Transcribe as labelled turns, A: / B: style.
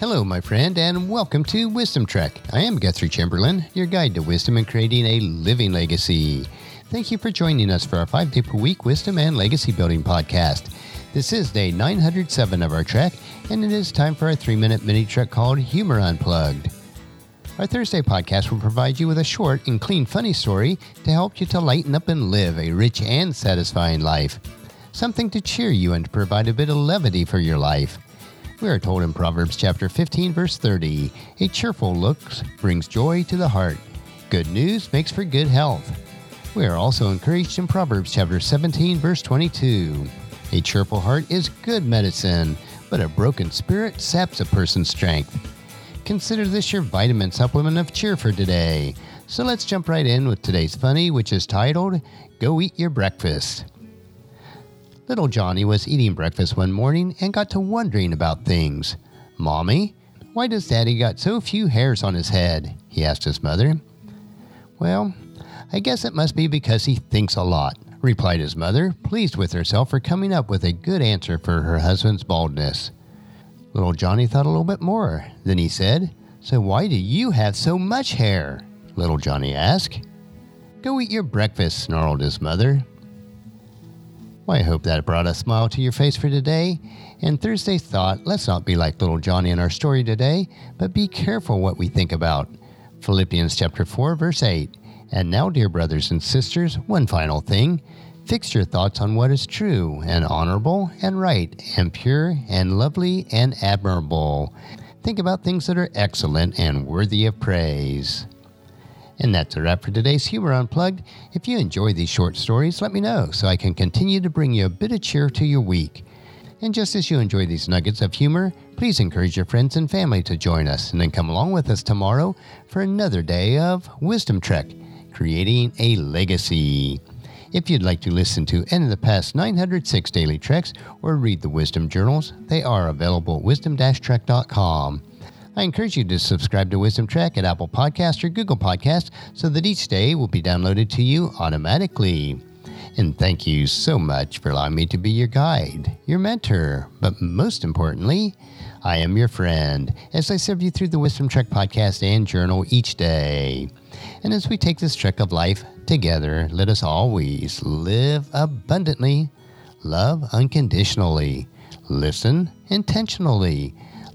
A: Hello, my friend, and welcome to Wisdom Trek. I am Guthrie Chamberlain, your guide to wisdom and creating a living legacy. Thank you for joining us for our five day per week wisdom and legacy building podcast. This is day 907 of our trek, and it is time for our three minute mini trek called Humor Unplugged. Our Thursday podcast will provide you with a short and clean, funny story to help you to lighten up and live a rich and satisfying life. Something to cheer you and provide a bit of levity for your life. We are told in Proverbs chapter 15 verse 30, a cheerful look brings joy to the heart. Good news makes for good health. We are also encouraged in Proverbs chapter 17 verse 22. A cheerful heart is good medicine, but a broken spirit saps a person's strength. Consider this your vitamin supplement of cheer for today. So let's jump right in with today's funny, which is titled Go Eat Your Breakfast. Little Johnny was eating breakfast one morning and got to wondering about things. Mommy, why does Daddy got so few hairs on his head? he asked his mother. Well, I guess it must be because he thinks a lot, replied his mother, pleased with herself for coming up with a good answer for her husband's baldness. Little Johnny thought a little bit more. Then he said, So why do you have so much hair? Little Johnny asked. Go eat your breakfast, snarled his mother. Well, I hope that brought a smile to your face for today. And Thursday's thought let's not be like little Johnny in our story today, but be careful what we think about. Philippians chapter 4, verse 8. And now, dear brothers and sisters, one final thing. Fix your thoughts on what is true and honorable and right and pure and lovely and admirable. Think about things that are excellent and worthy of praise. And that's a wrap for today's Humor Unplugged. If you enjoy these short stories, let me know so I can continue to bring you a bit of cheer to your week. And just as you enjoy these nuggets of humor, please encourage your friends and family to join us and then come along with us tomorrow for another day of Wisdom Trek Creating a Legacy. If you'd like to listen to any of the past 906 daily treks or read the Wisdom Journals, they are available at wisdom-trek.com. I encourage you to subscribe to Wisdom Trek at Apple Podcast or Google Podcast so that each day will be downloaded to you automatically. And thank you so much for allowing me to be your guide, your mentor, but most importantly, I am your friend as I serve you through the Wisdom Trek podcast and journal each day. And as we take this trek of life together, let us always live abundantly, love unconditionally, listen intentionally